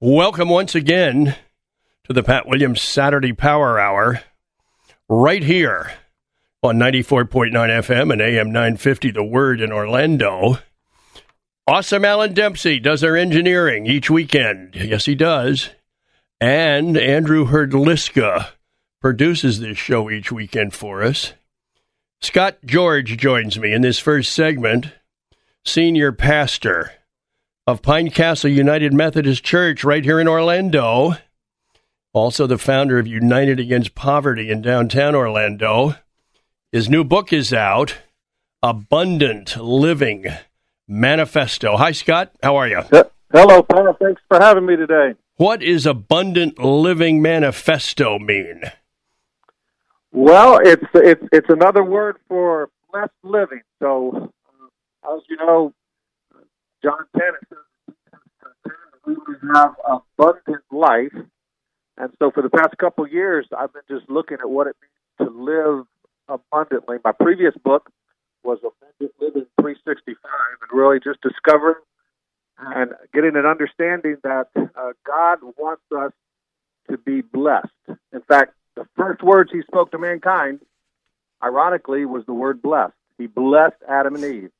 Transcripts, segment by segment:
Welcome once again to the Pat Williams Saturday Power Hour, right here on 94.9 FM and AM 950, The Word in Orlando. Awesome Alan Dempsey does our engineering each weekend. Yes, he does. And Andrew Herdliska produces this show each weekend for us. Scott George joins me in this first segment, senior pastor of Pine Castle United Methodist Church right here in Orlando. Also, the founder of United Against Poverty in downtown Orlando. His new book is out Abundant Living Manifesto. Hi, Scott. How are you? Hello, Paul. Thanks for having me today. What is Abundant Living Manifesto mean? Well, it's it's it's another word for blessed living. So, uh, as you know, John 10 we have abundant life. And so for the past couple years, I've been just looking at what it means to live abundantly. My previous book was Abundant Living 365 and really just discovering and getting an understanding that uh, God wants us to be blessed. In fact, the first words he spoke to mankind, ironically, was the word blessed. He blessed Adam and Eve.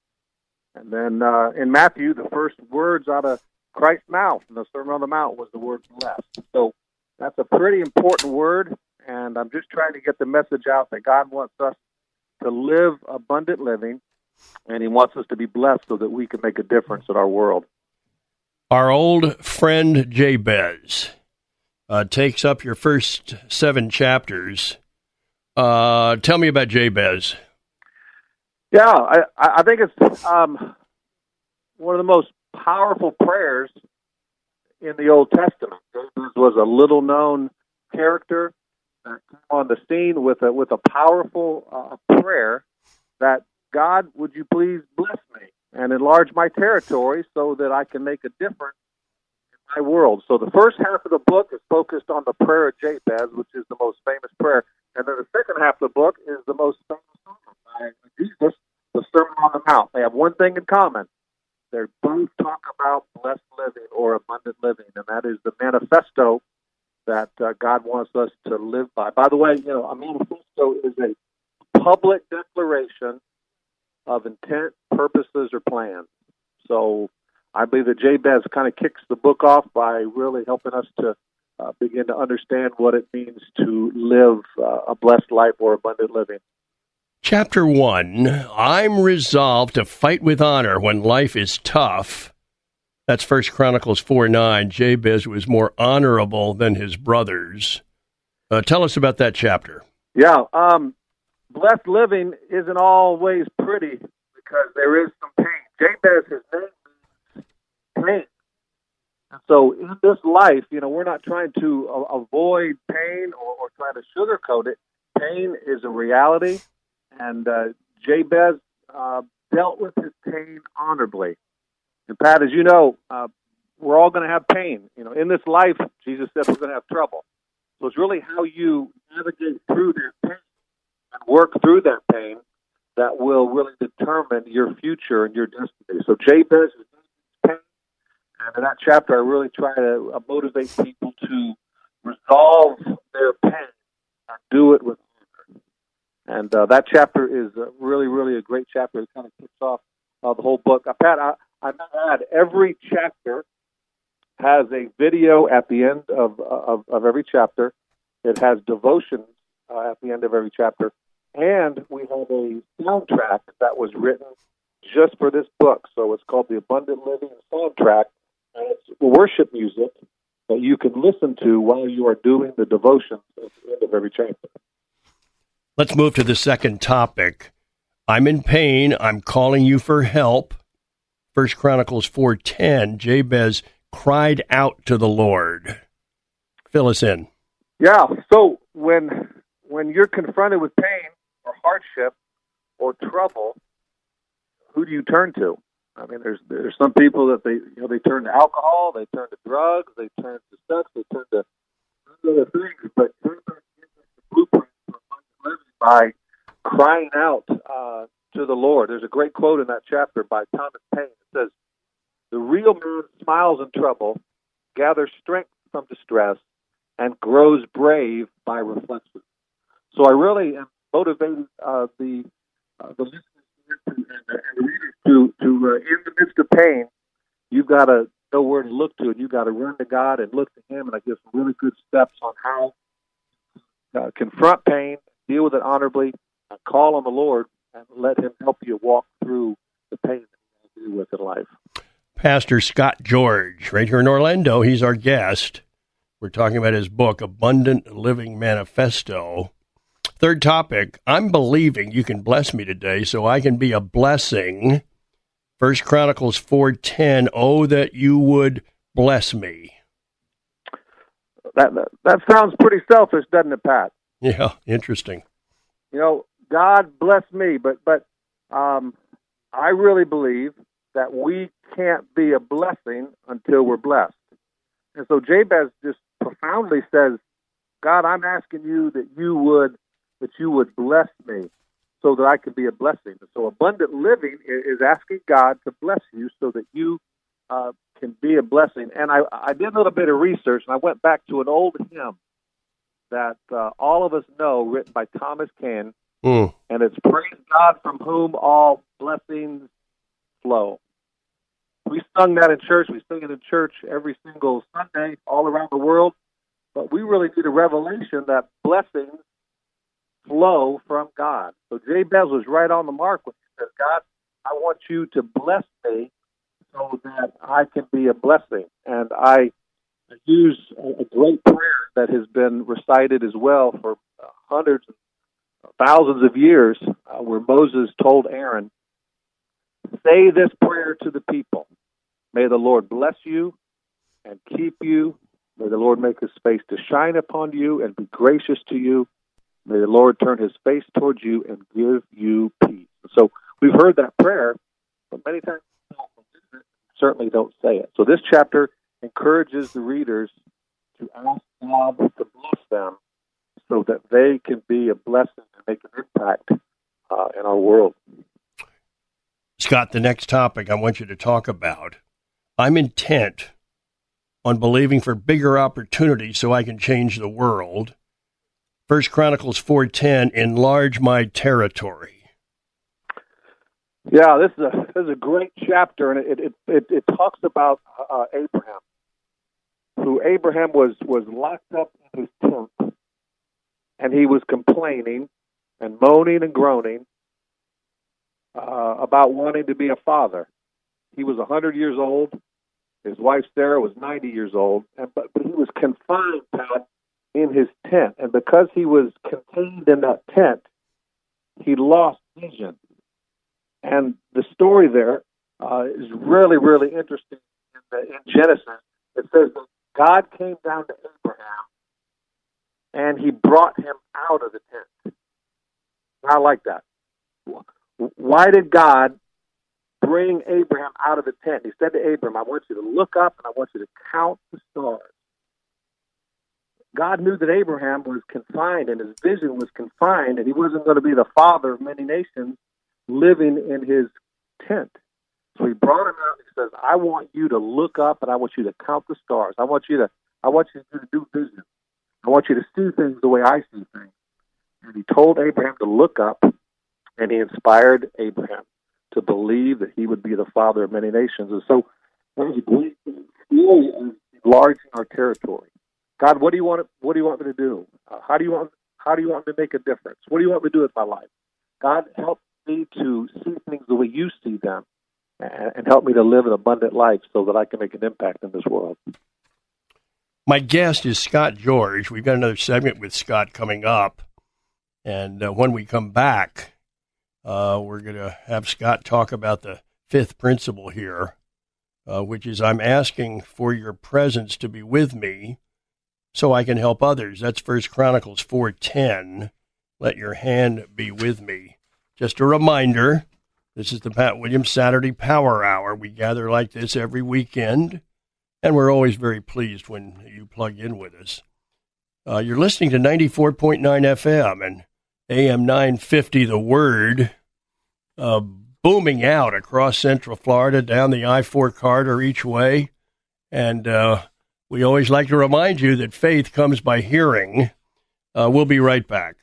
And then uh, in Matthew, the first words out of Christ's mouth in the Sermon on the Mount was the word blessed. So that's a pretty important word, and I'm just trying to get the message out that God wants us to live abundant living, and He wants us to be blessed so that we can make a difference in our world. Our old friend Jabez uh, takes up your first seven chapters. Uh, tell me about Jabez. Yeah, I, I think it's um, one of the most powerful prayers in the Old Testament. Jabez was a little known character that came on the scene with a with a powerful uh, prayer that God, would you please bless me and enlarge my territory so that I can make a difference in my world. So the first half of the book is focused on the prayer of Jabez, which is the most famous prayer, and then the second half of the book is the most famous sermon by Jesus, the Sermon on the Mount. They have one thing in common. They both talk about blessed living or abundant living, and that is the manifesto that uh, God wants us to live by. By the way, you know, a manifesto is a public declaration of intent, purposes, or plans. So I believe that Jabez kind of kicks the book off by really helping us to uh, begin to understand what it means to live uh, a blessed life or abundant living. Chapter 1 I'm resolved to fight with honor when life is tough. That's First Chronicles 4 9. Jabez was more honorable than his brothers. Uh, tell us about that chapter. Yeah. Um, blessed living isn't always pretty because there is some pain. Jabez, his name pain. And so in this life, you know, we're not trying to uh, avoid pain or, or to sugarcoat it. Pain is a reality, and uh, Jabez uh, dealt with his pain honorably. And Pat, as you know, uh, we're all going to have pain. You know, in this life, Jesus said we're going to have trouble. So it's really how you navigate through that pain and work through that pain that will really determine your future and your destiny. So Jabez is pain, and in that chapter, I really try to uh, motivate people to resolve their pain and do it with. And uh, that chapter is uh, really, really a great chapter. It kind of kicks off uh, the whole book. Uh, Pat, I, I might add, every chapter has a video at the end of, of, of every chapter. It has devotions uh, at the end of every chapter. And we have a soundtrack that was written just for this book. So it's called the Abundant Living Soundtrack. And it's worship music that you can listen to while you are doing the devotions at the end of every chapter. Let's move to the second topic. I'm in pain. I'm calling you for help. First Chronicles 4.10, Jabez cried out to the Lord. Fill us in. Yeah. So when when you're confronted with pain or hardship or trouble, who do you turn to? I mean, there's there's some people that they you know they turn to alcohol, they turn to drugs, they turn to sex, they turn to other things, but the blueprint by crying out uh, to the Lord. There's a great quote in that chapter by Thomas Paine. It says, "The real man smiles in trouble, gathers strength from distress, and grows brave by reflection." So I really am motivating uh, the uh, the listeners and, the readers to to uh, in the midst of pain, you've got to know where to look to, and you've got to run to God and look to Him. And I give some really good steps on how uh, confront pain, deal with it honorably, uh, call on the Lord, and let Him help you walk through the pain that you deal with in life. Pastor Scott George, right here in Orlando, he's our guest. We're talking about his book, Abundant Living Manifesto. Third topic, I'm believing you can bless me today so I can be a blessing. First Chronicles 4:10, "Oh that you would bless me." That, that that sounds pretty selfish, doesn't it, Pat? Yeah, interesting. You know, God bless me, but but um, I really believe that we can't be a blessing until we're blessed. And so Jabez just profoundly says, God, I'm asking you that you would that you would bless me so that I can be a blessing. So abundant living is asking God to bless you so that you uh, can be a blessing. And I, I did a little bit of research and I went back to an old hymn that uh, all of us know, written by Thomas Ken, mm. and it's "Praise God from whom all blessings flow." We sung that in church. We sing it in church every single Sunday all around the world. But we really need a revelation that blessings flow from God. So Jabez was right on the mark when he says, God, I want you to bless me so that I can be a blessing. And I use a great prayer that has been recited as well for hundreds, thousands of years, uh, where Moses told Aaron, Say this prayer to the people. May the Lord bless you and keep you. May the Lord make his face to shine upon you and be gracious to you. May the Lord turn his face towards you and give you peace. So we've heard that prayer, but many times certainly don't say it. So this chapter encourages the readers to ask God to bless them so that they can be a blessing and make an impact uh, in our world. Scott, the next topic I want you to talk about. I'm intent on believing for bigger opportunities so I can change the world. First Chronicles 4:10 enlarge my territory. Yeah, this is a this is a great chapter and it it it, it talks about uh, Abraham. Who Abraham was was locked up in his tent and he was complaining and moaning and groaning uh, about wanting to be a father. He was a 100 years old. His wife Sarah was 90 years old, and but, but he was confined, Pat, in his tent, and because he was contained in that tent, he lost vision. And the story there uh, is really, really interesting. In, the, in Genesis, it says that God came down to Abraham, and He brought him out of the tent. I like that. Why did God bring Abraham out of the tent? He said to Abraham, I want you to look up and I want you to count the stars. God knew that Abraham was confined and his vision was confined, and he wasn't going to be the father of many nations living in his tent. So he brought him out and he says, I want you to look up and I want you to count the stars. I want you to I want you to do vision. I want you to see things the way I see things. And he told Abraham to look up and he inspired Abraham to believe that he would be the father of many nations. And so that was a enlarging our territory. God, what do you want? What do you want me to do? Uh, how do you want? How do you want me to make a difference? What do you want me to do with my life? God, help me to see things the way you see them, and, and help me to live an abundant life so that I can make an impact in this world. My guest is Scott George. We've got another segment with Scott coming up, and uh, when we come back, uh, we're going to have Scott talk about the fifth principle here, uh, which is I'm asking for your presence to be with me so I can help others. That's First Chronicles 4:10. Let your hand be with me. Just a reminder, this is the Pat Williams Saturday Power Hour. We gather like this every weekend, and we're always very pleased when you plug in with us. Uh, you're listening to 94.9 FM and AM 950 The Word, uh, booming out across Central Florida, down the I 4 corridor each way. And uh, we always like to remind you that faith comes by hearing. Uh, we'll be right back.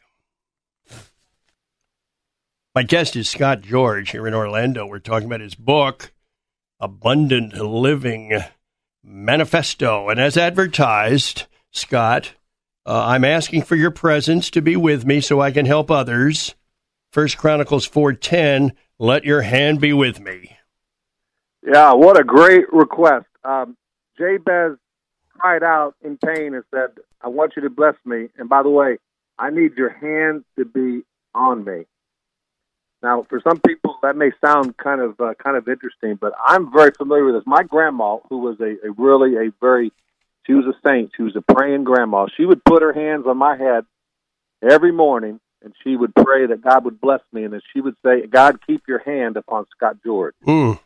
My guest is Scott George here in Orlando. We're talking about his book, Abundant Living Manifesto. And as advertised, Scott, uh, I'm asking for your presence to be with me so I can help others. First Chronicles 4:10, let your hand be with me. Yeah, what a great request. Um, Jabez cried out in pain and said, I want you to bless me. And by the way, I need your hand to be on me. Now, for some people, that may sound kind of uh, kind of interesting, but I'm very familiar with this. My grandma, who was a, a really a very, she was a saint. She was a praying grandma. She would put her hands on my head every morning, and she would pray that God would bless me, and then she would say, "God, keep your hand upon Scott George." Mm.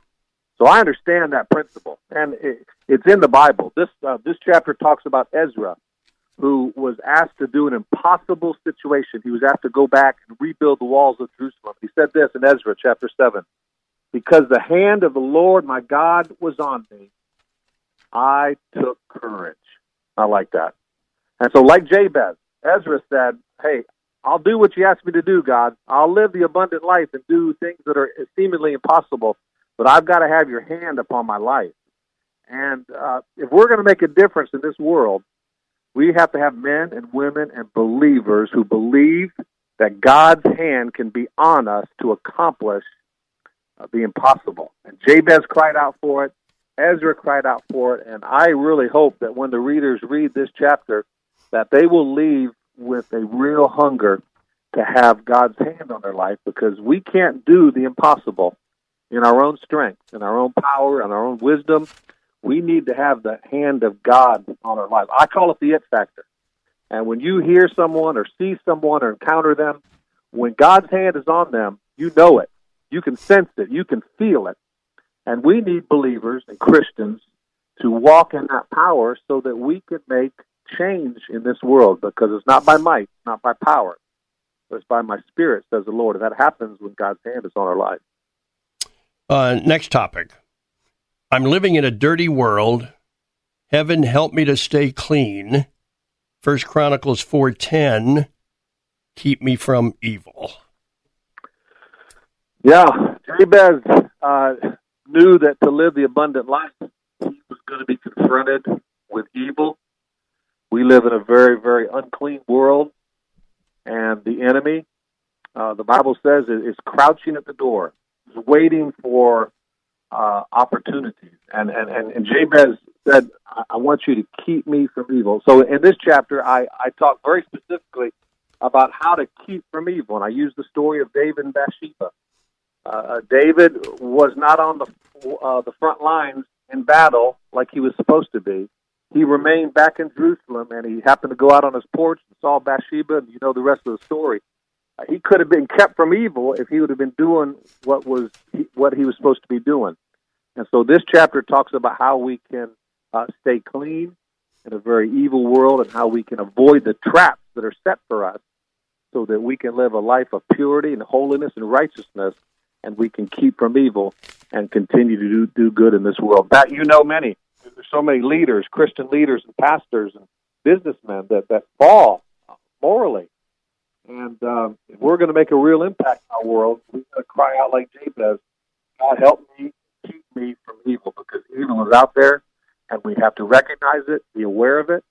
So I understand that principle, and it, it's in the Bible. This uh, this chapter talks about Ezra, who was asked to do an impossible situation. He was asked to go back and rebuild the walls of Jerusalem. He said this in Ezra chapter seven: "Because the hand of the Lord my God was on me, I took courage." I like that. And so, like Jabez, Ezra said, "Hey, I'll do what you ask me to do, God. I'll live the abundant life and do things that are seemingly impossible." but I've got to have your hand upon my life. And uh, if we're going to make a difference in this world, we have to have men and women and believers who believe that God's hand can be on us to accomplish uh, the impossible. And Jabez cried out for it. Ezra cried out for it. And I really hope that when the readers read this chapter, that they will leave with a real hunger to have God's hand on their life because we can't do the impossible in our own strength, in our own power, and our own wisdom. We need to have the hand of God on our life. I call it the it factor. And when you hear someone or see someone or encounter them, when God's hand is on them, you know it. You can sense it. You can feel it. And we need believers and Christians to walk in that power so that we can make change in this world because it's not by might, not by power, but it's by my spirit, says the Lord. And that happens when God's hand is on our life. Uh, next topic. I'm living in a dirty world. Heaven help me to stay clean. First Chronicles 4:10 keep me from evil. Yeah, Jabez uh, knew that to live the abundant life, he was going to be confronted with evil. We live in a very, very unclean world, and the enemy, uh, the Bible says, is crouching at the door waiting for uh, opportunities. And, and, and, and Jabez said, I want you to keep me from evil. So in this chapter, I, I talk very specifically about how to keep from evil. And I use the story of David and Bathsheba. Uh, David was not on the uh, the front lines in battle like he was supposed to be. He remained back in Jerusalem, and he happened to go out on his porch and saw Bathsheba, and you know the rest of the story he could have been kept from evil if he would have been doing what was what he was supposed to be doing. And so this chapter talks about how we can uh, stay clean in a very evil world and how we can avoid the traps that are set for us so that we can live a life of purity and holiness and righteousness and we can keep from evil and continue to do, do good in this world. That you know many. There's so many leaders, Christian leaders and pastors and businessmen that, that fall morally and um, if we're going to make a real impact in our world, we've got to cry out like Jabez, God help me, keep me from evil, because evil is out there, and we have to recognize it, be aware of it,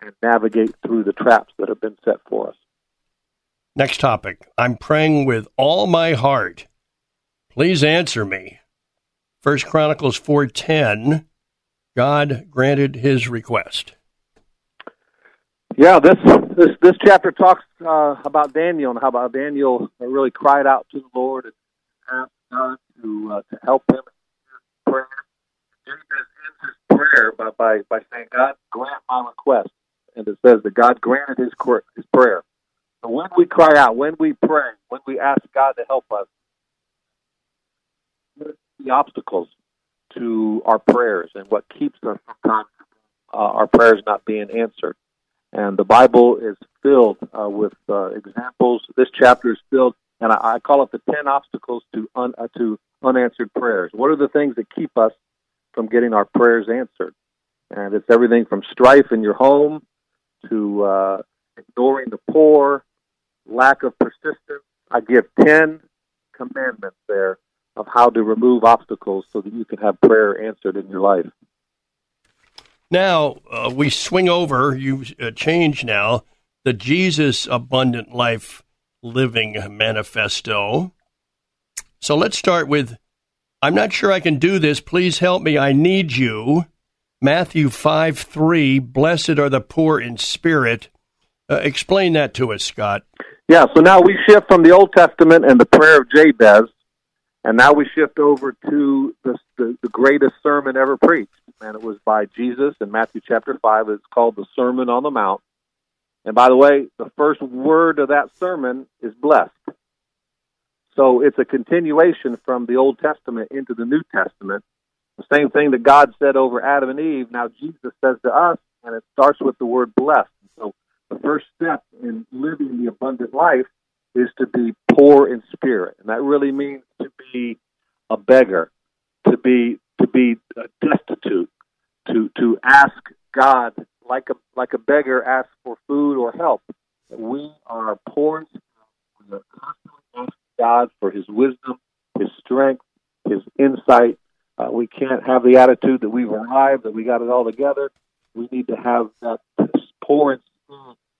and navigate through the traps that have been set for us. Next topic. I'm praying with all my heart. Please answer me. First Chronicles 4:10. God granted his request. Yeah, this this this chapter talks uh, about Daniel and how about Daniel really cried out to the Lord and asked God to uh, to help him prayer by, by by saying, "God grant my request," and it says that God granted his his prayer. So when we cry out, when we pray, when we ask God to help us, the obstacles to our prayers and what keeps us sometimes uh, our prayers not being answered. And the Bible is filled uh, with uh, examples. This chapter is filled, and I, I call it the ten obstacles to un, uh, to unanswered prayers. What are the things that keep us from getting our prayers answered? And it's everything from strife in your home to uh, ignoring the poor, lack of persistence. I give ten commandments there of how to remove obstacles so that you can have prayer answered in your life. Now uh, we swing over. You uh, change now the Jesus Abundant Life Living Manifesto. So let's start with I'm not sure I can do this. Please help me. I need you. Matthew 5 3, blessed are the poor in spirit. Uh, explain that to us, Scott. Yeah, so now we shift from the Old Testament and the prayer of Jabez, and now we shift over to the, the, the greatest sermon ever preached and it was by Jesus in Matthew chapter 5. It's called the Sermon on the Mount. And by the way, the first word of that sermon is blessed. So it's a continuation from the Old Testament into the New Testament. The same thing that God said over Adam and Eve, now Jesus says to us, and it starts with the word blessed. So the first step in living the abundant life is to be poor in spirit. And that really means to be a beggar, to be to be destitute, to to ask God like a like a beggar asks for food or help. We are poor. We are constantly God for His wisdom, His strength, His insight. Uh, we can't have the attitude that we've arrived, that we got it all together. We need to have that poor in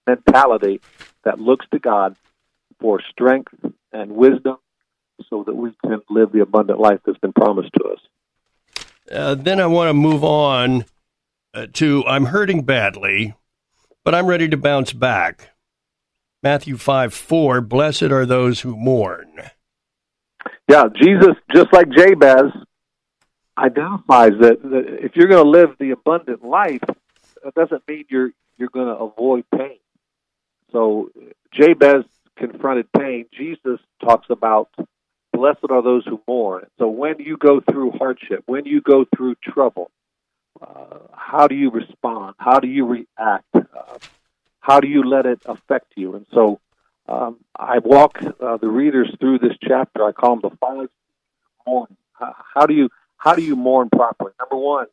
mentality that looks to God for strength and wisdom so that we can live the abundant life that's been promised to us. Uh, then I want to move on uh, to I'm hurting badly, but I'm ready to bounce back. Matthew 5 4, blessed are those who mourn. Yeah, Jesus, just like Jabez, identifies that, that if you're going to live the abundant life, that doesn't mean you're you're going to avoid pain. So Jabez confronted pain. Jesus talks about blessed are those who mourn. So when you go through hardship, when you go through trouble, uh, how do you respond? How do you react? Uh, how do you let it affect you? And so um, I walk uh, the readers through this chapter. I call them the five. How, how do you how do you mourn properly? Number one,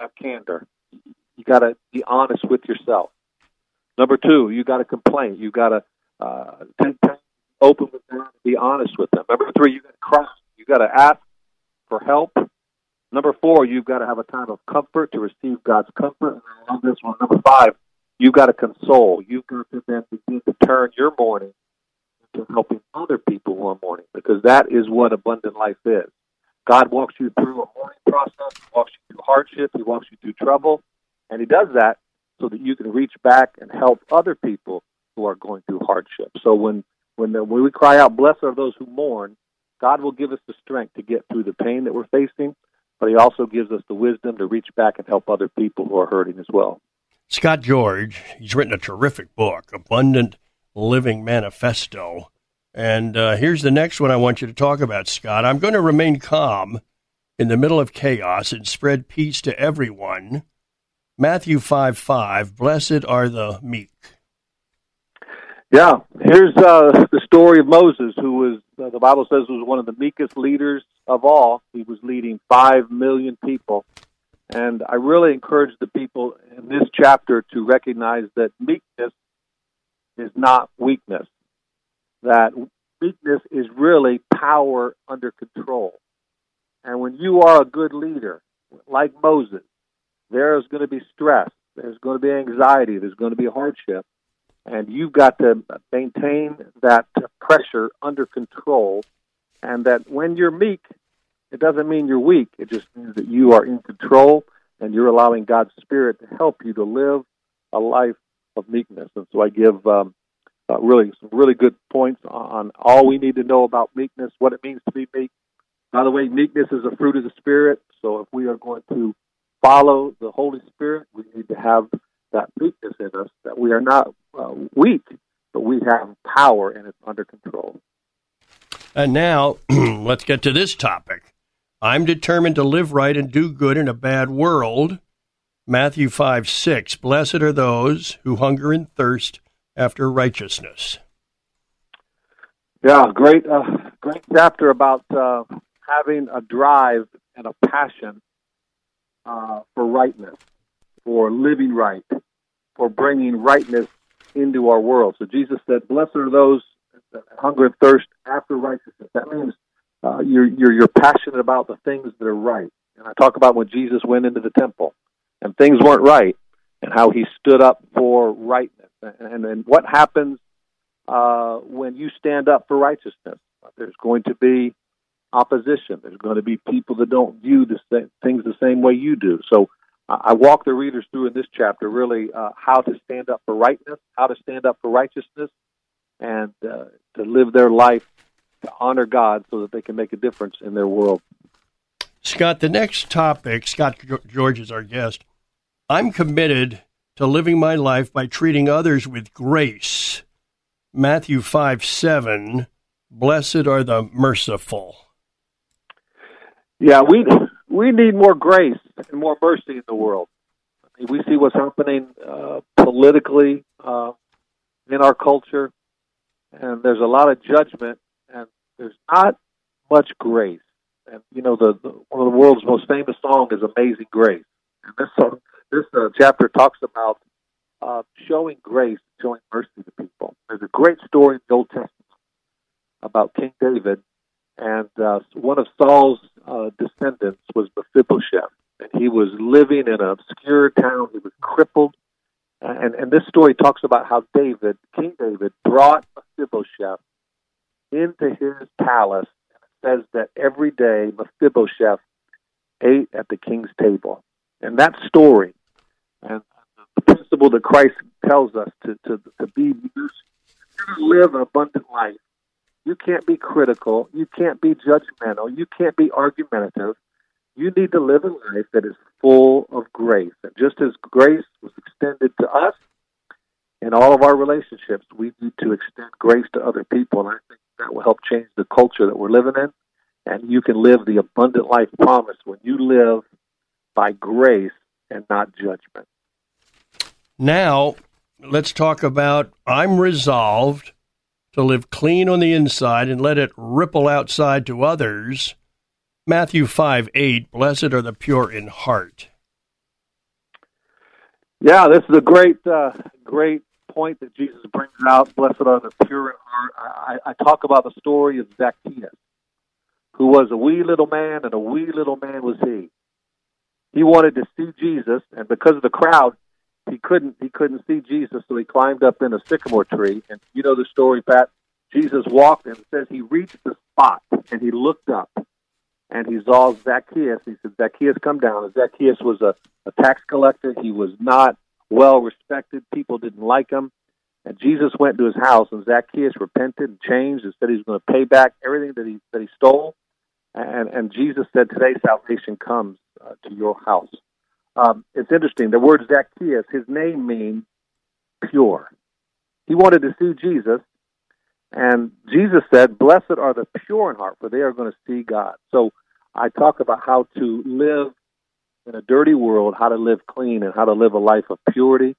have candor. You got to be honest with yourself. Number two, you got to complain. You got to uh, open with them, be honest with them. Number three, you got to cry. You got to ask for help. Number four, you've got to have a time of comfort to receive God's comfort. And I love this one. Number five, you've got to console. You've got to then begin to turn your mourning into helping other people who are mourning, because that is what abundant life is. God walks you through a mourning process, He walks you through hardship, He walks you through trouble, and He does that so that you can reach back and help other people who are going through hardship. So when when, the, when we cry out, Blessed are those who mourn, God will give us the strength to get through the pain that we're facing, but He also gives us the wisdom to reach back and help other people who are hurting as well. Scott George, he's written a terrific book, Abundant Living Manifesto. And uh, here's the next one I want you to talk about, Scott. I'm going to remain calm in the middle of chaos and spread peace to everyone. Matthew 5 5, blessed are the meek. Yeah, here's uh, the story of Moses, who was uh, the Bible says was one of the meekest leaders of all. He was leading five million people, and I really encourage the people in this chapter to recognize that meekness is not weakness. That meekness is really power under control. And when you are a good leader, like Moses, there is going to be stress, there's going to be anxiety, there's going to be hardship and you've got to maintain that pressure under control. And that when you're meek, it doesn't mean you're weak. It just means that you are in control and you're allowing God's Spirit to help you to live a life of meekness. And so I give um, uh, really some really good points on all we need to know about meekness, what it means to be meek, By the way, meekness is a fruit of the Spirit. So if we are going to follow the Holy Spirit, we need to have that meekness in us, that we are not uh, weak, but we have power and it's under control. And now, let's get to this topic. I'm determined to live right and do good in a bad world. Matthew 5 6. Blessed are those who hunger and thirst after righteousness. Yeah, great, uh, great chapter about uh, having a drive and a passion uh, for rightness, for living right, for bringing rightness into our world. So Jesus said, "Blessed are those that hunger and thirst after righteousness." That means uh, you're, you're you're passionate about the things that are right. And I talk about when Jesus went into the temple and things weren't right, and how he stood up for rightness, and and what happens uh, when you stand up for righteousness. There's going to be opposition. There's going to be people that don't view the things the same way you do. So I walk the readers through in this chapter really uh, how to stand up for rightness, how to stand up for righteousness, and uh, to live their life to honor God so that they can make a difference in their world. Scott, the next topic, Scott George is our guest. I'm committed to living my life by treating others with grace. Matthew 5 7, blessed are the merciful. Yeah, we we need more grace and more mercy in the world. I mean, we see what's happening uh, politically uh, in our culture, and there's a lot of judgment, there's not much grace. And you know, the, the one of the world's most famous songs is "Amazing Grace," and this song, this uh, chapter talks about uh, showing grace, showing mercy to people. There's a great story in the Old Testament about King David and uh, one of Saul's uh, descendants was Mephibosheth, and he was living in an obscure town. He was crippled, and and this story talks about how David, King David, brought Mephibosheth into his palace. Says that every day Mephibosheth ate at the king's table, and that story and the principle that Christ tells us to to, to be live an abundant life you can't be critical. You can't be judgmental. You can't be argumentative. You need to live a life that is full of grace. And just as grace was extended to us in all of our relationships, we need to extend grace to other people. And I think that will help change the culture that we're living in. And you can live the abundant life promised when you live by grace and not judgment. Now, let's talk about I'm resolved to live clean on the inside and let it ripple outside to others. Matthew 5 8, blessed are the pure in heart. Yeah, this is a great, uh, great point that Jesus brings out. Blessed are the pure in heart. I, I, talk about the story of Zacchaeus, who was a wee little man, and a wee little man was he. He wanted to see Jesus, and because of the crowd, he couldn't he couldn't see Jesus, so he climbed up in a sycamore tree. And you know the story, Pat. Jesus walked and says he reached the spot and he looked up and he saw Zacchaeus. He said, Zacchaeus, come down. And Zacchaeus was a, a tax collector. He was not well respected. People didn't like him. And Jesus went to his house and Zacchaeus repented and changed and said he was going to pay back everything that he that he stole. And and Jesus said, Today salvation comes uh, to your house. Um, it's interesting. The word Zacchaeus, his name means pure. He wanted to see Jesus, and Jesus said, Blessed are the pure in heart, for they are going to see God. So I talk about how to live in a dirty world, how to live clean, and how to live a life of purity.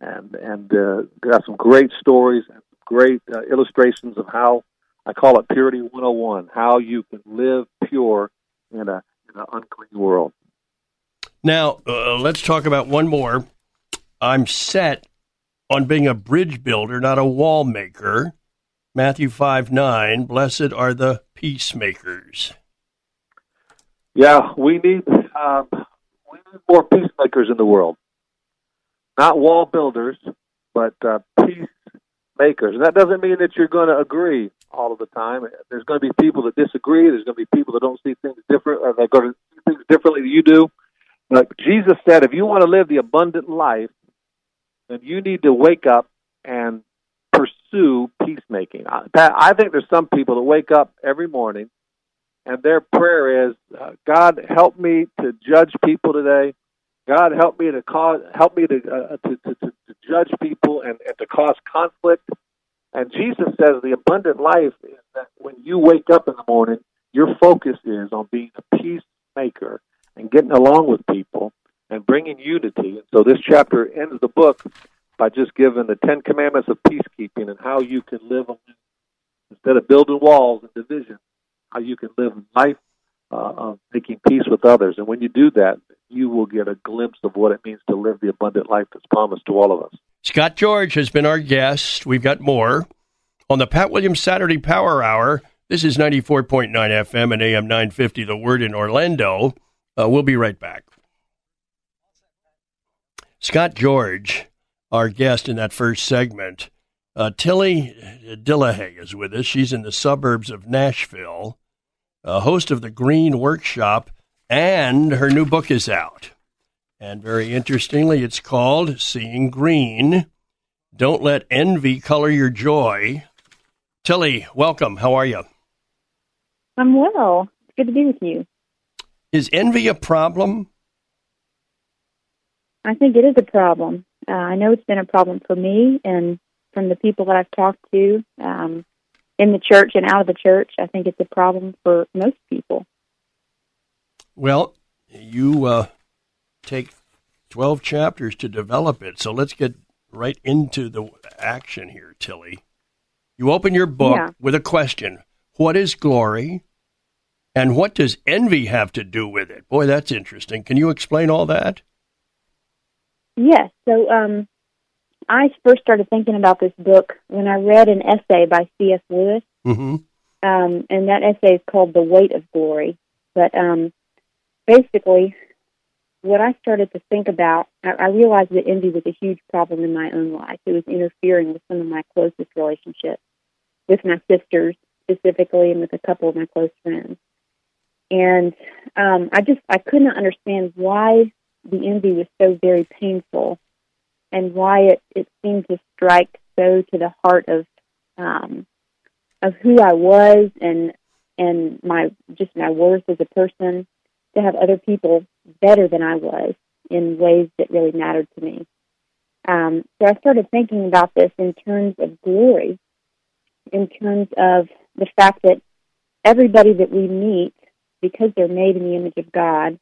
And and uh, got some great stories and great uh, illustrations of how I call it Purity 101, how you can live pure in a in an unclean world. Now, uh, let's talk about one more. I'm set on being a bridge builder, not a wall maker. Matthew 5 9, blessed are the peacemakers. Yeah, we need um, we need more peacemakers in the world. Not wall builders, but uh, peacemakers. And that doesn't mean that you're going to agree all of the time. There's going to be people that disagree. There's going to be people that don't see things different, or they're going to see things differently than you do. But Jesus said, if you want to live the abundant life, then you need to wake up and pursue peacemaking. I, I think there's some people that wake up every morning and their prayer is, uh, God, help me to judge people today. God, help me to cause, help me to, uh, to, to, to, to judge people and, and to cause conflict. And Jesus says the abundant life is that when you wake up in the morning, your focus is on being a peacemaker and getting along with people and bringing unity. And so this chapter ends the book by just giving the Ten Commandments of peacekeeping and how you can live instead of building walls and division, how you can live life uh, of making peace with others. And when you do that, you will get a glimpse of what it means to live the abundant life that's promised to all of us. Scott George has been our guest. We've got more on the Pat Williams Saturday Power Hour. This is 94.9 FM and AM 950, The Word in Orlando. Uh, we'll be right back. Scott George, our guest in that first segment. Uh, Tilly Dillehay is with us. She's in the suburbs of Nashville, a host of the Green Workshop, and her new book is out. And very interestingly, it's called Seeing Green. Don't let envy color your joy. Tilly, welcome. How are you? I'm well. It's good to be with you. Is envy a problem? I think it is a problem. Uh, I know it's been a problem for me and from the people that I've talked to um, in the church and out of the church. I think it's a problem for most people. Well, you uh, take 12 chapters to develop it, so let's get right into the action here, Tilly. You open your book yeah. with a question What is glory? And what does envy have to do with it? Boy, that's interesting. Can you explain all that? Yes. So um, I first started thinking about this book when I read an essay by C.S. Lewis. Mm-hmm. Um, and that essay is called The Weight of Glory. But um, basically, what I started to think about, I, I realized that envy was a huge problem in my own life. It was interfering with some of my closest relationships, with my sisters specifically, and with a couple of my close friends. And um, I just I couldn't understand why the envy was so very painful and why it, it seemed to strike so to the heart of um, of who I was and and my just my worth as a person to have other people better than I was in ways that really mattered to me. Um, so I started thinking about this in terms of glory, in terms of the fact that everybody that we meet, because they're made in the image of God,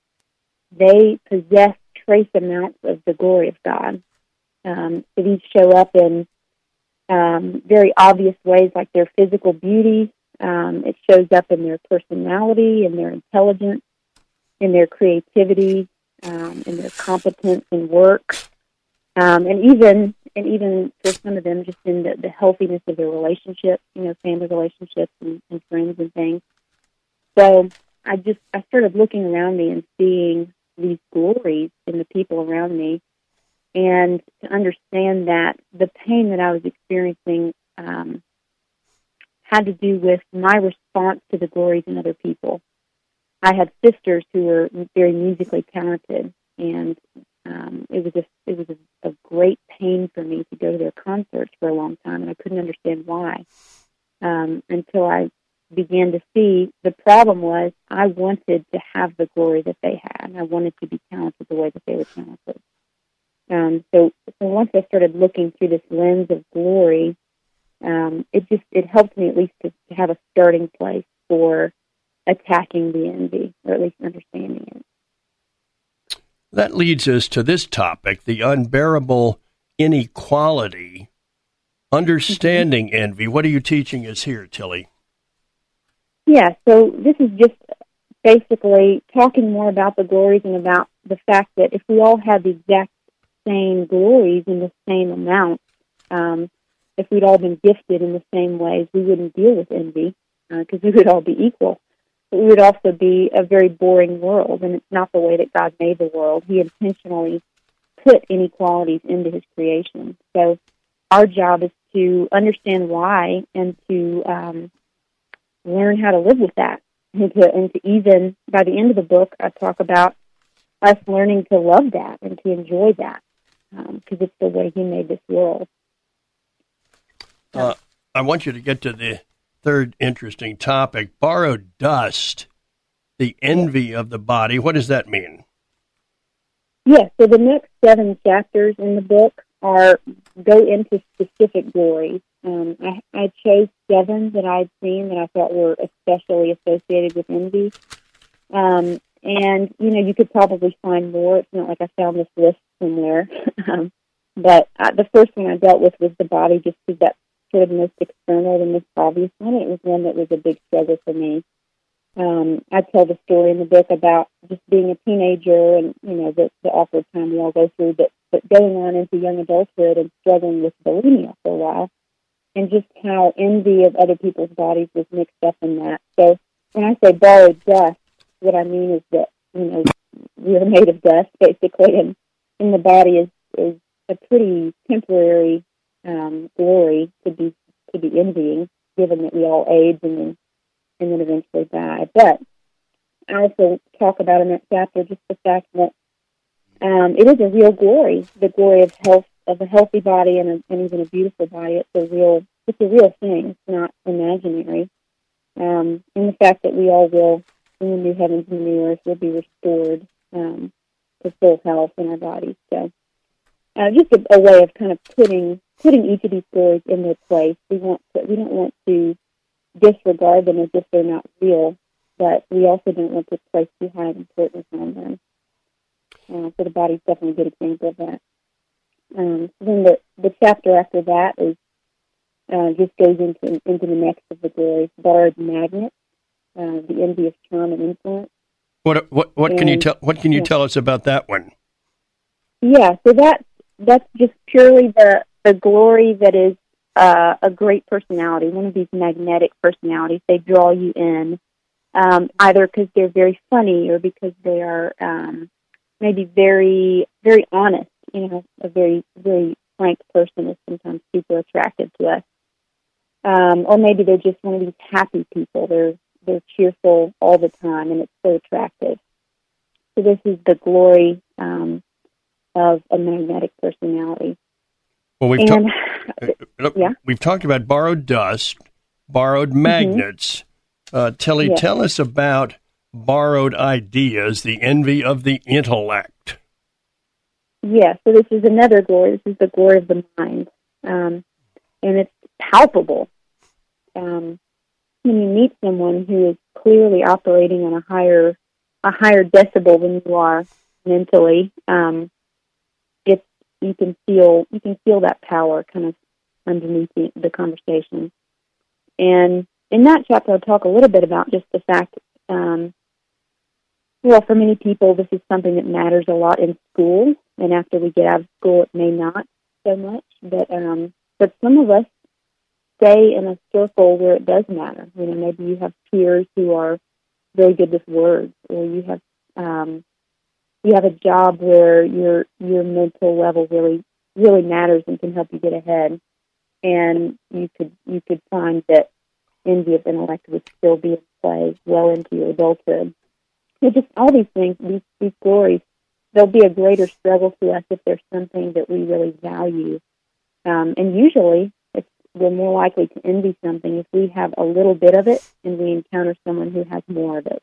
they possess trace amounts of the glory of God. Um, so these show up in um, very obvious ways, like their physical beauty. Um, it shows up in their personality, in their intelligence, in their creativity, um, in their competence in work, um, and even and even for some of them, just in the, the healthiness of their relationships, you know, family relationships and, and friends and things. So I just I started looking around me and seeing these glories in the people around me, and to understand that the pain that I was experiencing um, had to do with my response to the glories in other people. I had sisters who were very musically talented, and um, it was a it was a, a great pain for me to go to their concerts for a long time, and I couldn't understand why um, until I began to see the problem was I wanted to have the glory that they had. I wanted to be talented the way that they were talented. Um, so, so once I started looking through this lens of glory, um, it just it helped me at least to, to have a starting place for attacking the envy, or at least understanding it. That leads us to this topic: the unbearable inequality. Understanding mm-hmm. envy. What are you teaching us here, Tilly? Yeah, so this is just basically talking more about the glories and about the fact that if we all had the exact same glories in the same amount, um, if we'd all been gifted in the same ways, we wouldn't deal with envy because uh, we would all be equal. But we would also be a very boring world, and it's not the way that God made the world. He intentionally put inequalities into His creation. So our job is to understand why and to um, learn how to live with that and to, and to even by the end of the book I talk about us learning to love that and to enjoy that because um, it's the way he made this world. Uh, I want you to get to the third interesting topic. Borrowed dust the envy of the body. What does that mean? Yes, so the next seven chapters in the book are go into specific glories. Um, I, I chose seven that I'd seen that I thought were especially associated with envy. Um, and, you know, you could probably find more. It's not like I found this list somewhere. um, but uh, the first one I dealt with was the body, just because that's sort of the most external and most obvious one. It was one that was a big struggle for me. Um, I tell the story in the book about just being a teenager and, you know, the, the awkward time we all go through, but, but going on into young adulthood and struggling with bulimia for a while and just how envy of other people's bodies was mixed up in that. So when I say borrowed dust, what I mean is that, you know, we're made of dust basically and, and the body is, is a pretty temporary um, glory to be to be envying, given that we all age and then and then eventually die. But I also talk about in that chapter just the fact that um, it is a real glory, the glory of health of a healthy body and, a, and even a beautiful body. It's a real it's a real thing. It's not imaginary. Um, and the fact that we all will in the new heavens and the new earth will be restored um, to full health in our bodies. So uh, just a, a way of kind of putting putting each of these stories in their place. We want to, we don't want to disregard them as if they're not real, but we also don't want to place too high importance on them. Uh, so the body's definitely a good example of that. Um, then the the chapter after that is uh, just goes into into the next of the glories, borrowed magnet, uh, the envious charm and influence. What what what and, can you tell what can you yeah. tell us about that one? Yeah, so that that's just purely the the glory that is uh, a great personality, one of these magnetic personalities. They draw you in, um, either because they're very funny or because they are um, maybe very very honest. You know, a very very frank person is sometimes super attractive to us. Um, or maybe they're just one of these happy people. They're they're cheerful all the time, and it's so attractive. So this is the glory um, of a magnetic personality. Well, we've and, ta- yeah. we've talked about borrowed dust, borrowed mm-hmm. magnets. Mm-hmm. Uh, Tilly, yes. tell us about borrowed ideas, the envy of the intellect. Yes, so this is another glory. This is the glory of the mind, um, and it's palpable. Um, when you meet someone who is clearly operating on a higher a higher decibel than you are mentally, um, you can feel you can feel that power kind of underneath the, the conversation. And in that chapter, I'll talk a little bit about just the fact. Um, well, for many people, this is something that matters a lot in school, and after we get out of school, it may not so much. But um, but some of us stay in a circle where it does matter. You know, maybe you have peers who are very good with words, or you have um, you have a job where your your mental level really really matters and can help you get ahead. And you could you could find that envy of intellect would still be in play well into your adulthood. So just all these things, these these glories, there'll be a greater struggle to us if there's something that we really value. Um, and usually, we're more likely to envy something if we have a little bit of it and we encounter someone who has more of it.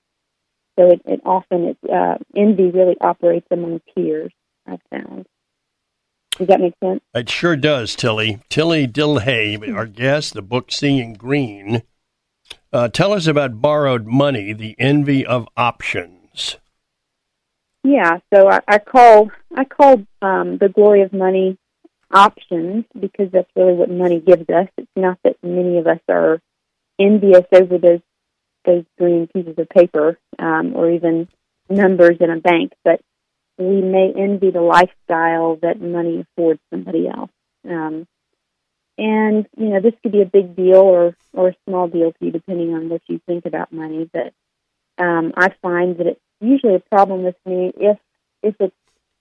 So it, it often it, uh, envy really operates among peers. I've found. Does that make sense? It sure does, Tilly. Tilly Dillehay, our guest, the book Seeing Green. Uh, tell us about borrowed money, the envy of options. Yeah, so I, I call I call um, the glory of money options because that's really what money gives us. It's not that many of us are envious over those those green pieces of paper um, or even numbers in a bank, but we may envy the lifestyle that money affords somebody else. Um, and you know, this could be a big deal or or a small deal to you, depending on what you think about money. But um, I find that it's usually a problem with me if if it's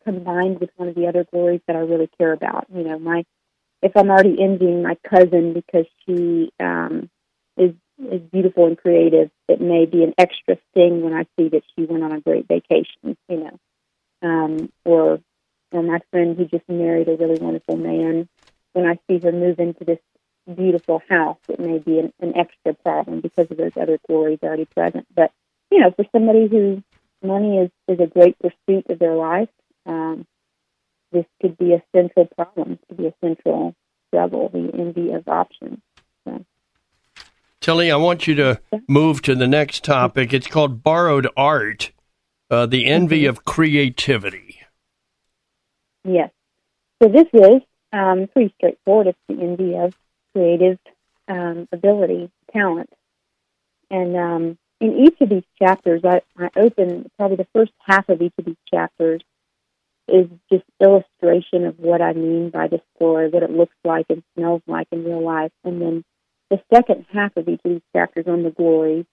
combined with one of the other glories that I really care about. You know, my if I'm already envying my cousin because she um, is is beautiful and creative, it may be an extra sting when I see that she went on a great vacation, you know. Um, or or my friend who just married a really wonderful man, when I see her move into this beautiful house, it may be an, an extra problem because of those other glories already present. But you know, for somebody who money is, is a great pursuit of their life, um, this could be a central problem, could be a central struggle, the envy of options. So. Tilly, I want you to move to the next topic. It's called borrowed art, uh, the envy mm-hmm. of creativity. Yes. So this is um, pretty straightforward. It's the envy of creative um, ability, talent. And um, in each of these chapters, I, I open probably the first half of each of these chapters is just illustration of what I mean by the story, what it looks like and smells like in real life. And then the second half of each of these chapters on the glory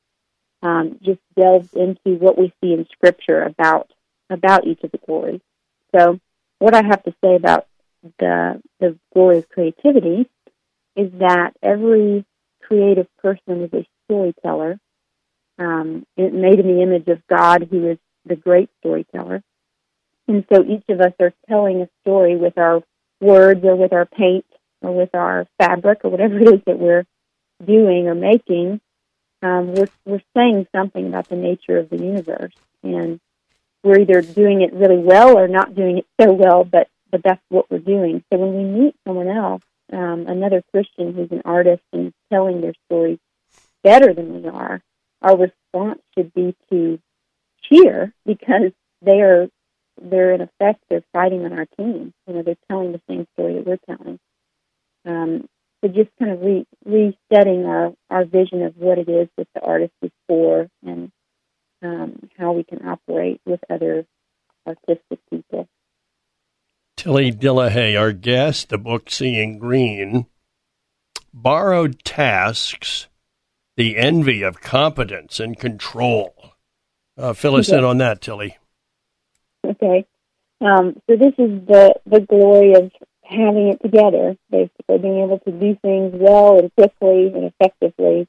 um, just delves into what we see in Scripture about about each of the glories. So, what I have to say about the the glory of creativity is that every creative person is a storyteller, um, made in the image of God, who is the great storyteller. And so each of us are telling a story with our words or with our paint or with our fabric or whatever it is that we're doing or making. Um, we're, we're saying something about the nature of the universe. And we're either doing it really well or not doing it so well, but, but that's what we're doing. So when we meet someone else, um, another Christian who's an artist and telling their story better than we are, our response should be to cheer because they are they're in effect they're fighting on our team. You know, they're telling the same story that we're telling. Um, so just kind of re- resetting our our vision of what it is that the artist is for and um, how we can operate with other artistic people. Tilly Dillehay, our guest, the book Seeing Green, borrowed tasks, the envy of competence and control. Uh, fill us in on that, Tilly. Okay. Um, so this is the the glory of having it together, basically being able to do things well and quickly and effectively.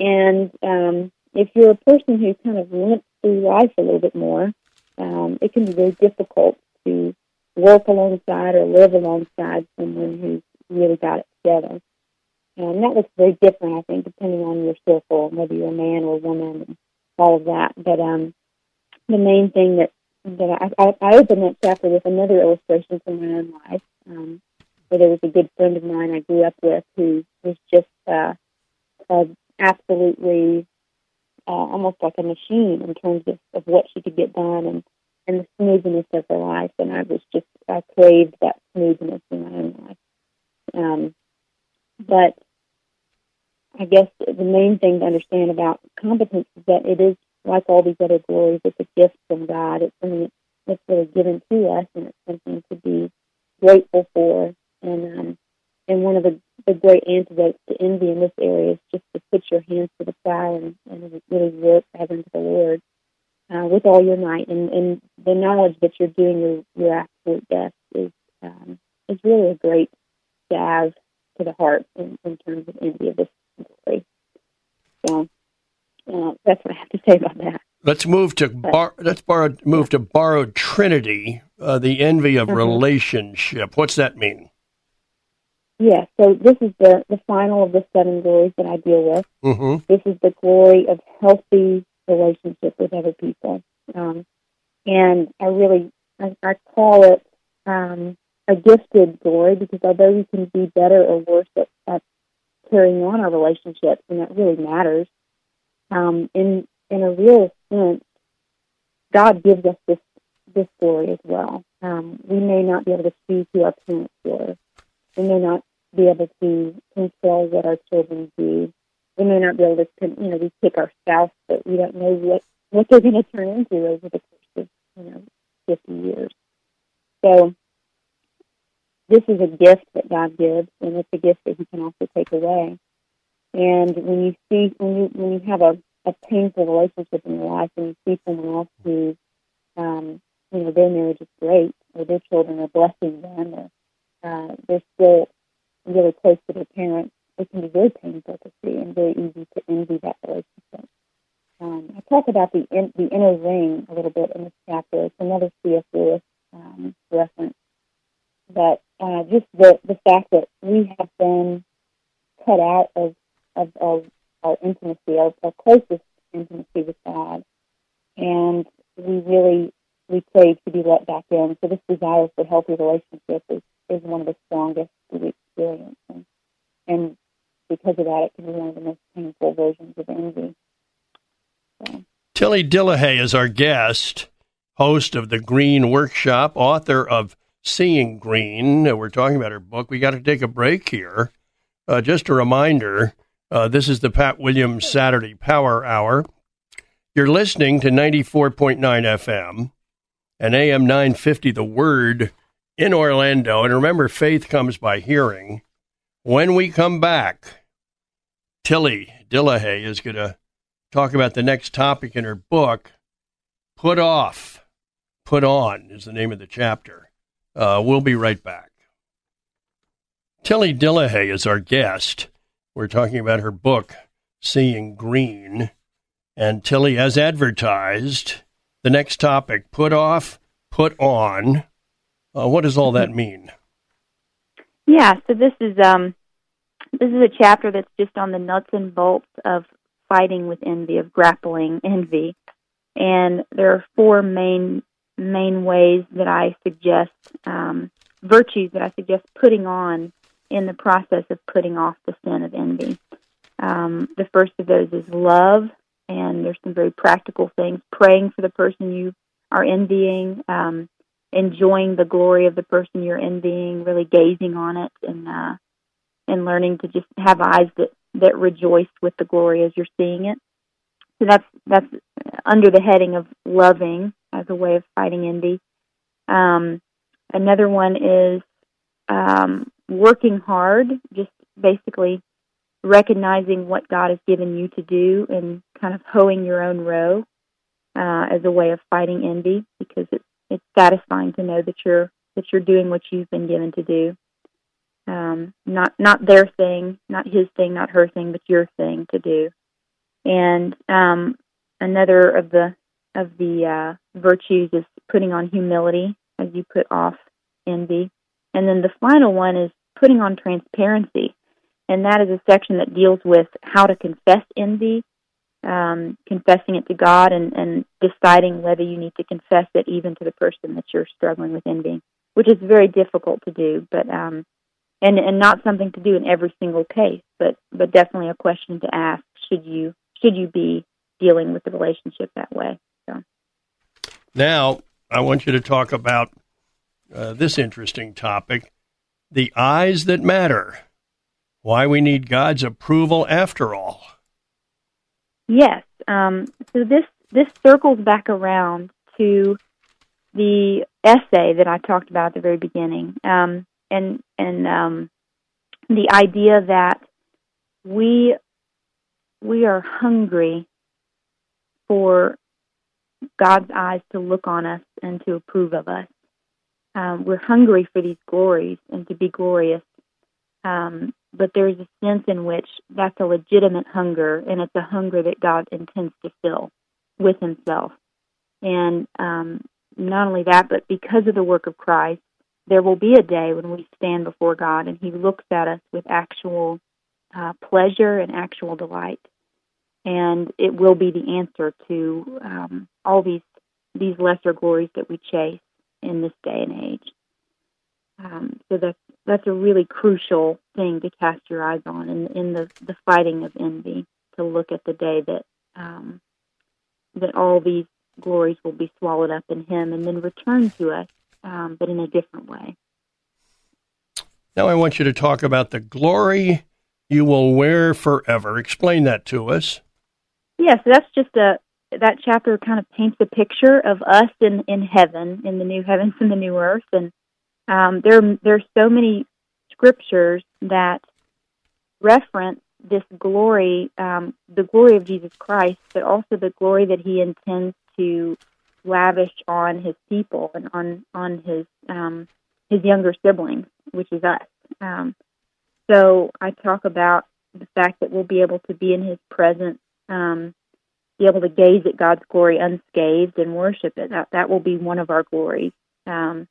And um, if you're a person who kind of limps through life a little bit more, um, it can be very difficult to work alongside or live alongside someone who's really got it together. And that looks very different, I think, depending on your circle, whether you're a man or a woman and all of that. But um, the main thing that that I, I, I opened that chapter with another illustration from my own life, um, where there was a good friend of mine I grew up with who was just uh, uh, absolutely uh, almost like a machine in terms of, of what she could get done and and the smoothness of her life. And I was just I craved that smoothness in my own life. Um, but I guess the main thing to understand about competence is that it is like all these other glories, it's a gift from God. It's something that's really given to us, and it's something to be grateful for. And um, and one of the, the great antidotes to envy in this area is just to put your hands to the plow and, and really work as unto the Lord uh, with all your might. And, and the knowledge that you're doing your, your absolute best is um, is really a great salve to the heart in, in terms of envy of this glory. So uh, that's what I have to say about that. Let's move to bar, let's borrow, move to borrowed Trinity, uh, the envy of uh-huh. relationship. What's that mean? Yeah, so this is the, the final of the seven glories that I deal with. Mm-hmm. This is the glory of healthy relationship with other people. Um, and I really, I, I call it um, a gifted glory because although we can be better or worse at, at carrying on our relationships, and that really matters, um, in in a real sense, God gives us this this glory as well. Um, we may not be able to see who our parents were. We may not be able to control what our children do. We may not be able to, you know, we pick our spouse, but we don't know what what they're going to turn into over the course of, you know, 50 years. So this is a gift that God gives, and it's a gift that He can also take away. And when you see when you when you have a, a painful relationship in your life and you see someone else who um, you know their marriage is great or their children are blessing them or uh, they're still really close to their parents, it can be very painful to see and very easy to envy that relationship. Um, I talk about the in, the inner ring a little bit in this chapter. It's another C.S. Lewis um, reference, but uh, just the the fact that we have been cut out of of, of our intimacy, our, our closest intimacy with God, and we really we crave to be let back in. So this desire for healthy relationships is, is one of the strongest we experience, and, and because of that, it can be one of the most painful versions of envy. Tilly Dillehay is our guest, host of the Green Workshop, author of Seeing Green. We're talking about her book. We got to take a break here. Uh, just a reminder uh, this is the Pat Williams Saturday Power Hour. You're listening to 94.9 FM and AM 950, The Word in Orlando. And remember, faith comes by hearing. When we come back, Tilly Dillehay is going to talk about the next topic in her book, Put Off, Put On is the name of the chapter. Uh, we'll be right back. Tilly Dillehay is our guest. We're talking about her book, Seeing Green. And Tilly, as advertised, the next topic put off, put on. Uh, what does all that mean? Yeah, so this is um, this is a chapter that's just on the nuts and bolts of fighting with envy, of grappling envy, and there are four main main ways that I suggest um, virtues that I suggest putting on in the process of putting off the sin of envy. Um, the first of those is love, and there's some very practical things: praying for the person you are envying, um, enjoying the glory of the person you're envying, really gazing on it, and uh, and learning to just have eyes that that rejoice with the glory as you're seeing it. So that's that's under the heading of loving as a way of fighting envy. Um, another one is um, working hard, just basically recognizing what God has given you to do and kind of hoeing your own row uh, as a way of fighting envy because it's it's satisfying to know that you're that you're doing what you've been given to do. Um, not not their thing, not his thing, not her thing, but your thing to do. And um, another of the of the uh, virtues is putting on humility as you put off envy. And then the final one is putting on transparency. And that is a section that deals with how to confess envy, um, confessing it to God, and, and deciding whether you need to confess it even to the person that you're struggling with envy, which is very difficult to do, but um, and and not something to do in every single case, but but definitely a question to ask: should you should you be dealing with the relationship that way? So. Now, I want you to talk about uh, this interesting topic the eyes that matter. Why we need God's approval after all. Yes. Um, so this this circles back around to the essay that I talked about at the very beginning, um, and and um, the idea that we we are hungry for God's eyes to look on us and to approve of us. Um, we're hungry for these glories and to be glorious. Um, but there's a sense in which that's a legitimate hunger, and it's a hunger that God intends to fill with Himself. And um, not only that, but because of the work of Christ, there will be a day when we stand before God and He looks at us with actual uh, pleasure and actual delight. And it will be the answer to um, all these these lesser glories that we chase in this day and age. Um, so that's that's a really crucial thing to cast your eyes on in, in the the fighting of envy. To look at the day that um, that all these glories will be swallowed up in Him and then return to us, um, but in a different way. Now I want you to talk about the glory you will wear forever. Explain that to us. Yes, yeah, so that's just a that chapter kind of paints a picture of us in in heaven, in the new heavens and the new earth, and um, there are so many scriptures that reference this glory, um, the glory of Jesus Christ, but also the glory that He intends to lavish on His people and on on His um, His younger siblings, which is us. Um, so I talk about the fact that we'll be able to be in His presence um, be able to gaze at God's glory unscathed and worship it. That that will be one of our glories. Um,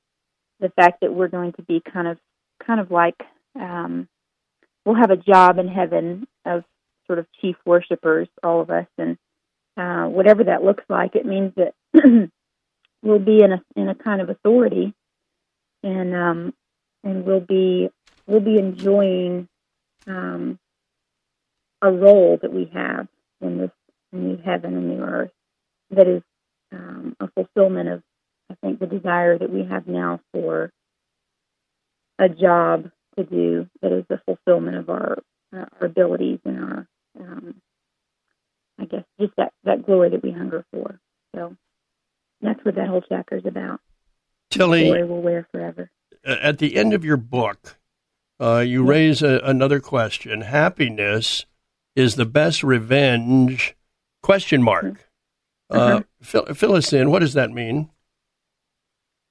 the fact that we're going to be kind of kind of like um, we'll have a job in heaven of sort of chief worshipers, all of us, and uh, whatever that looks like, it means that we'll be in a in a kind of authority, and um, and we'll be we'll be enjoying um, a role that we have in this new heaven and new earth that is um, a fulfillment of I think the desire that we have now for a job to do that is the fulfillment of our uh, our abilities and our um, I guess just that that glory that we hunger for. So that's what that whole chapter is about. Tilly, glory will wear forever. At the end of your book, uh, you raise a, another question. Happiness is the best revenge? Question mark. Mm-hmm. Uh, fill, fill us in. What does that mean?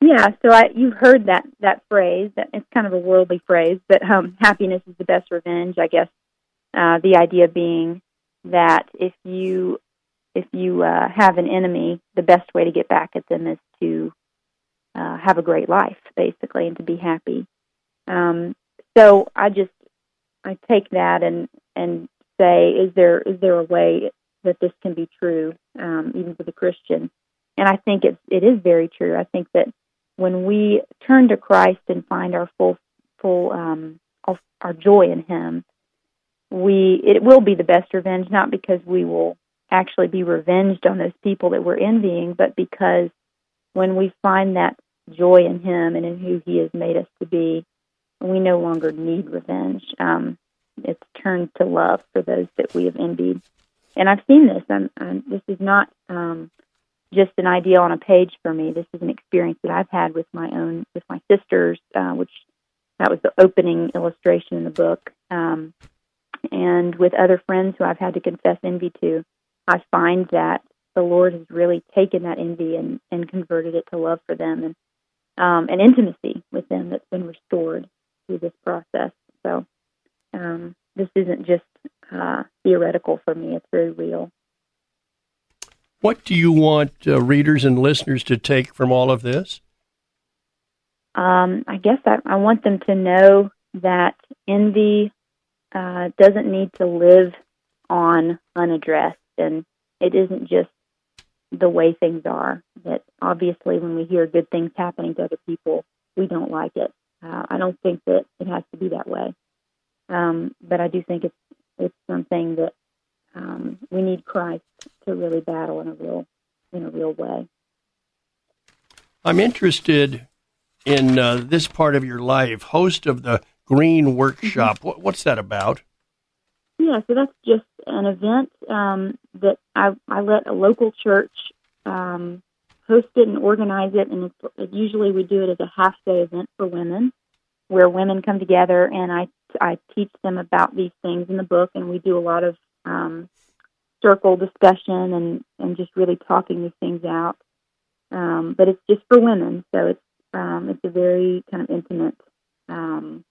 Yeah, so I, you've heard that that phrase. That it's kind of a worldly phrase, but um, happiness is the best revenge. I guess uh, the idea being that if you if you uh, have an enemy, the best way to get back at them is to uh, have a great life, basically, and to be happy. Um, so I just I take that and and say, is there is there a way that this can be true, um, even for the Christian? And I think it's it is very true. I think that when we turn to Christ and find our full full um, our joy in Him, we it will be the best revenge, not because we will actually be revenged on those people that we're envying, but because when we find that joy in Him and in who He has made us to be, we no longer need revenge. Um, it's turned to love for those that we have envied. And I've seen this. I'm, I'm, this is not um, just an idea on a page for me. This is an experience that I've had with my own, with my sisters, uh, which that was the opening illustration in the book, um, and with other friends who I've had to confess envy to. I find that the Lord has really taken that envy and, and converted it to love for them and um, an intimacy with them that's been restored through this process. So um, this isn't just uh, theoretical for me; it's very real. What do you want uh, readers and listeners to take from all of this? Um, I guess I, I, want them to know that envy uh, doesn't need to live on unaddressed, and it isn't just the way things are. That obviously, when we hear good things happening to other people, we don't like it. Uh, I don't think that it has to be that way, um, but I do think it's it's something that um, we need Christ to really battle in a real in a real way. I'm interested in uh, this part of your life, host of the Green Workshop. Mm-hmm. What, what's that about? Yeah, so that's just an event um, that I, I let a local church um, host it and organize it, and it's, it, usually we do it as a half day event for women, where women come together and I I teach them about these things in the book, and we do a lot of um, circle discussion and and just really talking these things out. Um, but it's just for women, so it's um, it's a very kind of intimate um,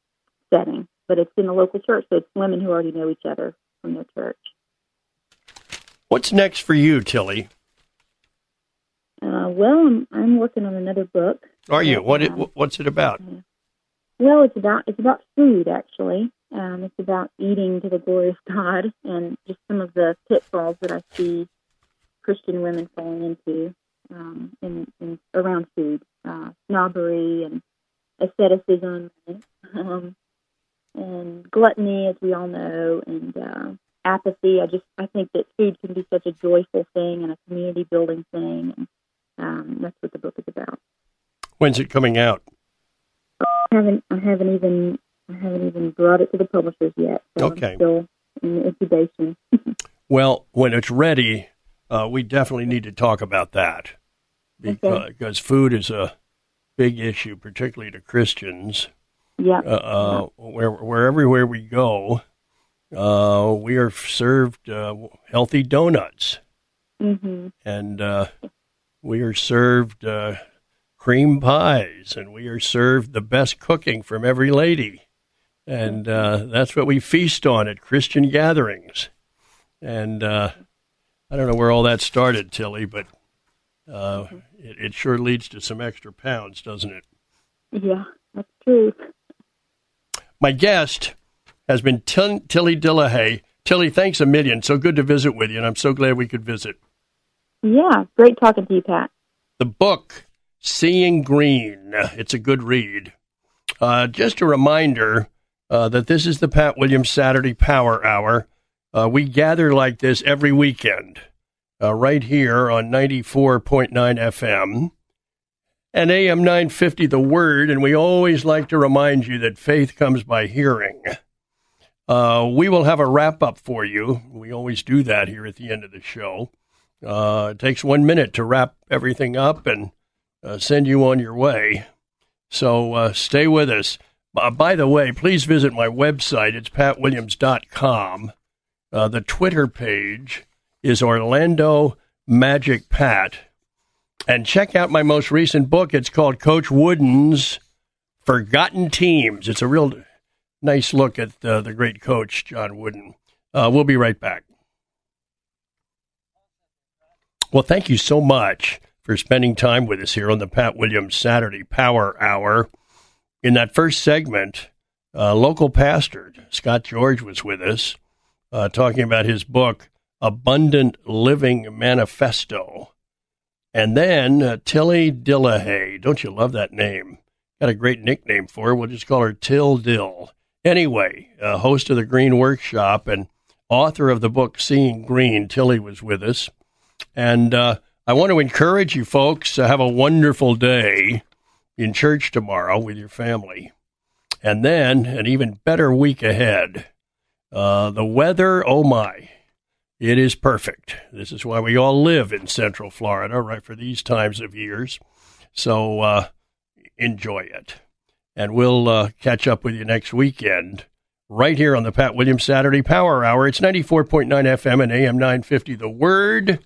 setting. But it's in the local church, so it's women who already know each other from their church. What's next for you, Tilly? Uh, well, I'm, I'm working on another book. Are you? What it, what's it about? Well, it's about it's about food actually. Um, it's about eating to the glory of God and just some of the pitfalls that I see Christian women falling into um, in, in around food, uh, snobbery and asceticism, and, um, and gluttony, as we all know, and uh, apathy. I just I think that food can be such a joyful thing and a community building thing, and um, that's what the book is about. When's it coming out? I haven't I haven't even I haven't even brought it to the publishers yet. So okay. I'm still in incubation. well, when it's ready, uh, we definitely need to talk about that because, okay. because food is a big issue, particularly to Christians. Yeah. Uh, uh, where, where everywhere we go, uh, we are served uh, healthy donuts, mm-hmm. and uh, we are served uh, cream pies, and we are served the best cooking from every lady. And uh, that's what we feast on at Christian gatherings. And uh, I don't know where all that started, Tilly, but uh, it, it, sure leads to some extra pounds, doesn't it? Yeah, that's true. My guest has been Tilly Dillehay. Tilly, thanks a million. So good to visit with you, and I'm so glad we could visit. Yeah, great talking to you, Pat. The book, Seeing Green, it's a good read. Uh, just a reminder uh, that this is the Pat Williams Saturday Power Hour. Uh, we gather like this every weekend, uh, right here on 94.9 FM and AM 950 The Word, and we always like to remind you that faith comes by hearing. Uh, we will have a wrap up for you. We always do that here at the end of the show. Uh, it takes one minute to wrap everything up and uh, send you on your way. So uh, stay with us. by the way, please visit my website. It's patwilliams.com. Uh, the Twitter page is Orlando Magic Pat. And check out my most recent book. It's called Coach Wooden's Forgotten Teams. It's a real nice look at uh, the great coach, John Wooden. Uh, we'll be right back. Well, thank you so much for spending time with us here on the Pat Williams Saturday Power Hour. In that first segment, uh, local pastor Scott George was with us uh, talking about his book, Abundant Living Manifesto. And then uh, Tilly Dillehay. Don't you love that name? Got a great nickname for her. We'll just call her Till Dill. Anyway, uh, host of the Green Workshop and author of the book Seeing Green, Tilly was with us. And uh, I want to encourage you folks to have a wonderful day in church tomorrow with your family. And then an even better week ahead. Uh, the weather, oh my, it is perfect. This is why we all live in Central Florida, right, for these times of years. So uh, enjoy it. And we'll uh, catch up with you next weekend right here on the Pat Williams Saturday Power Hour. It's 94.9 FM and AM 950. The Word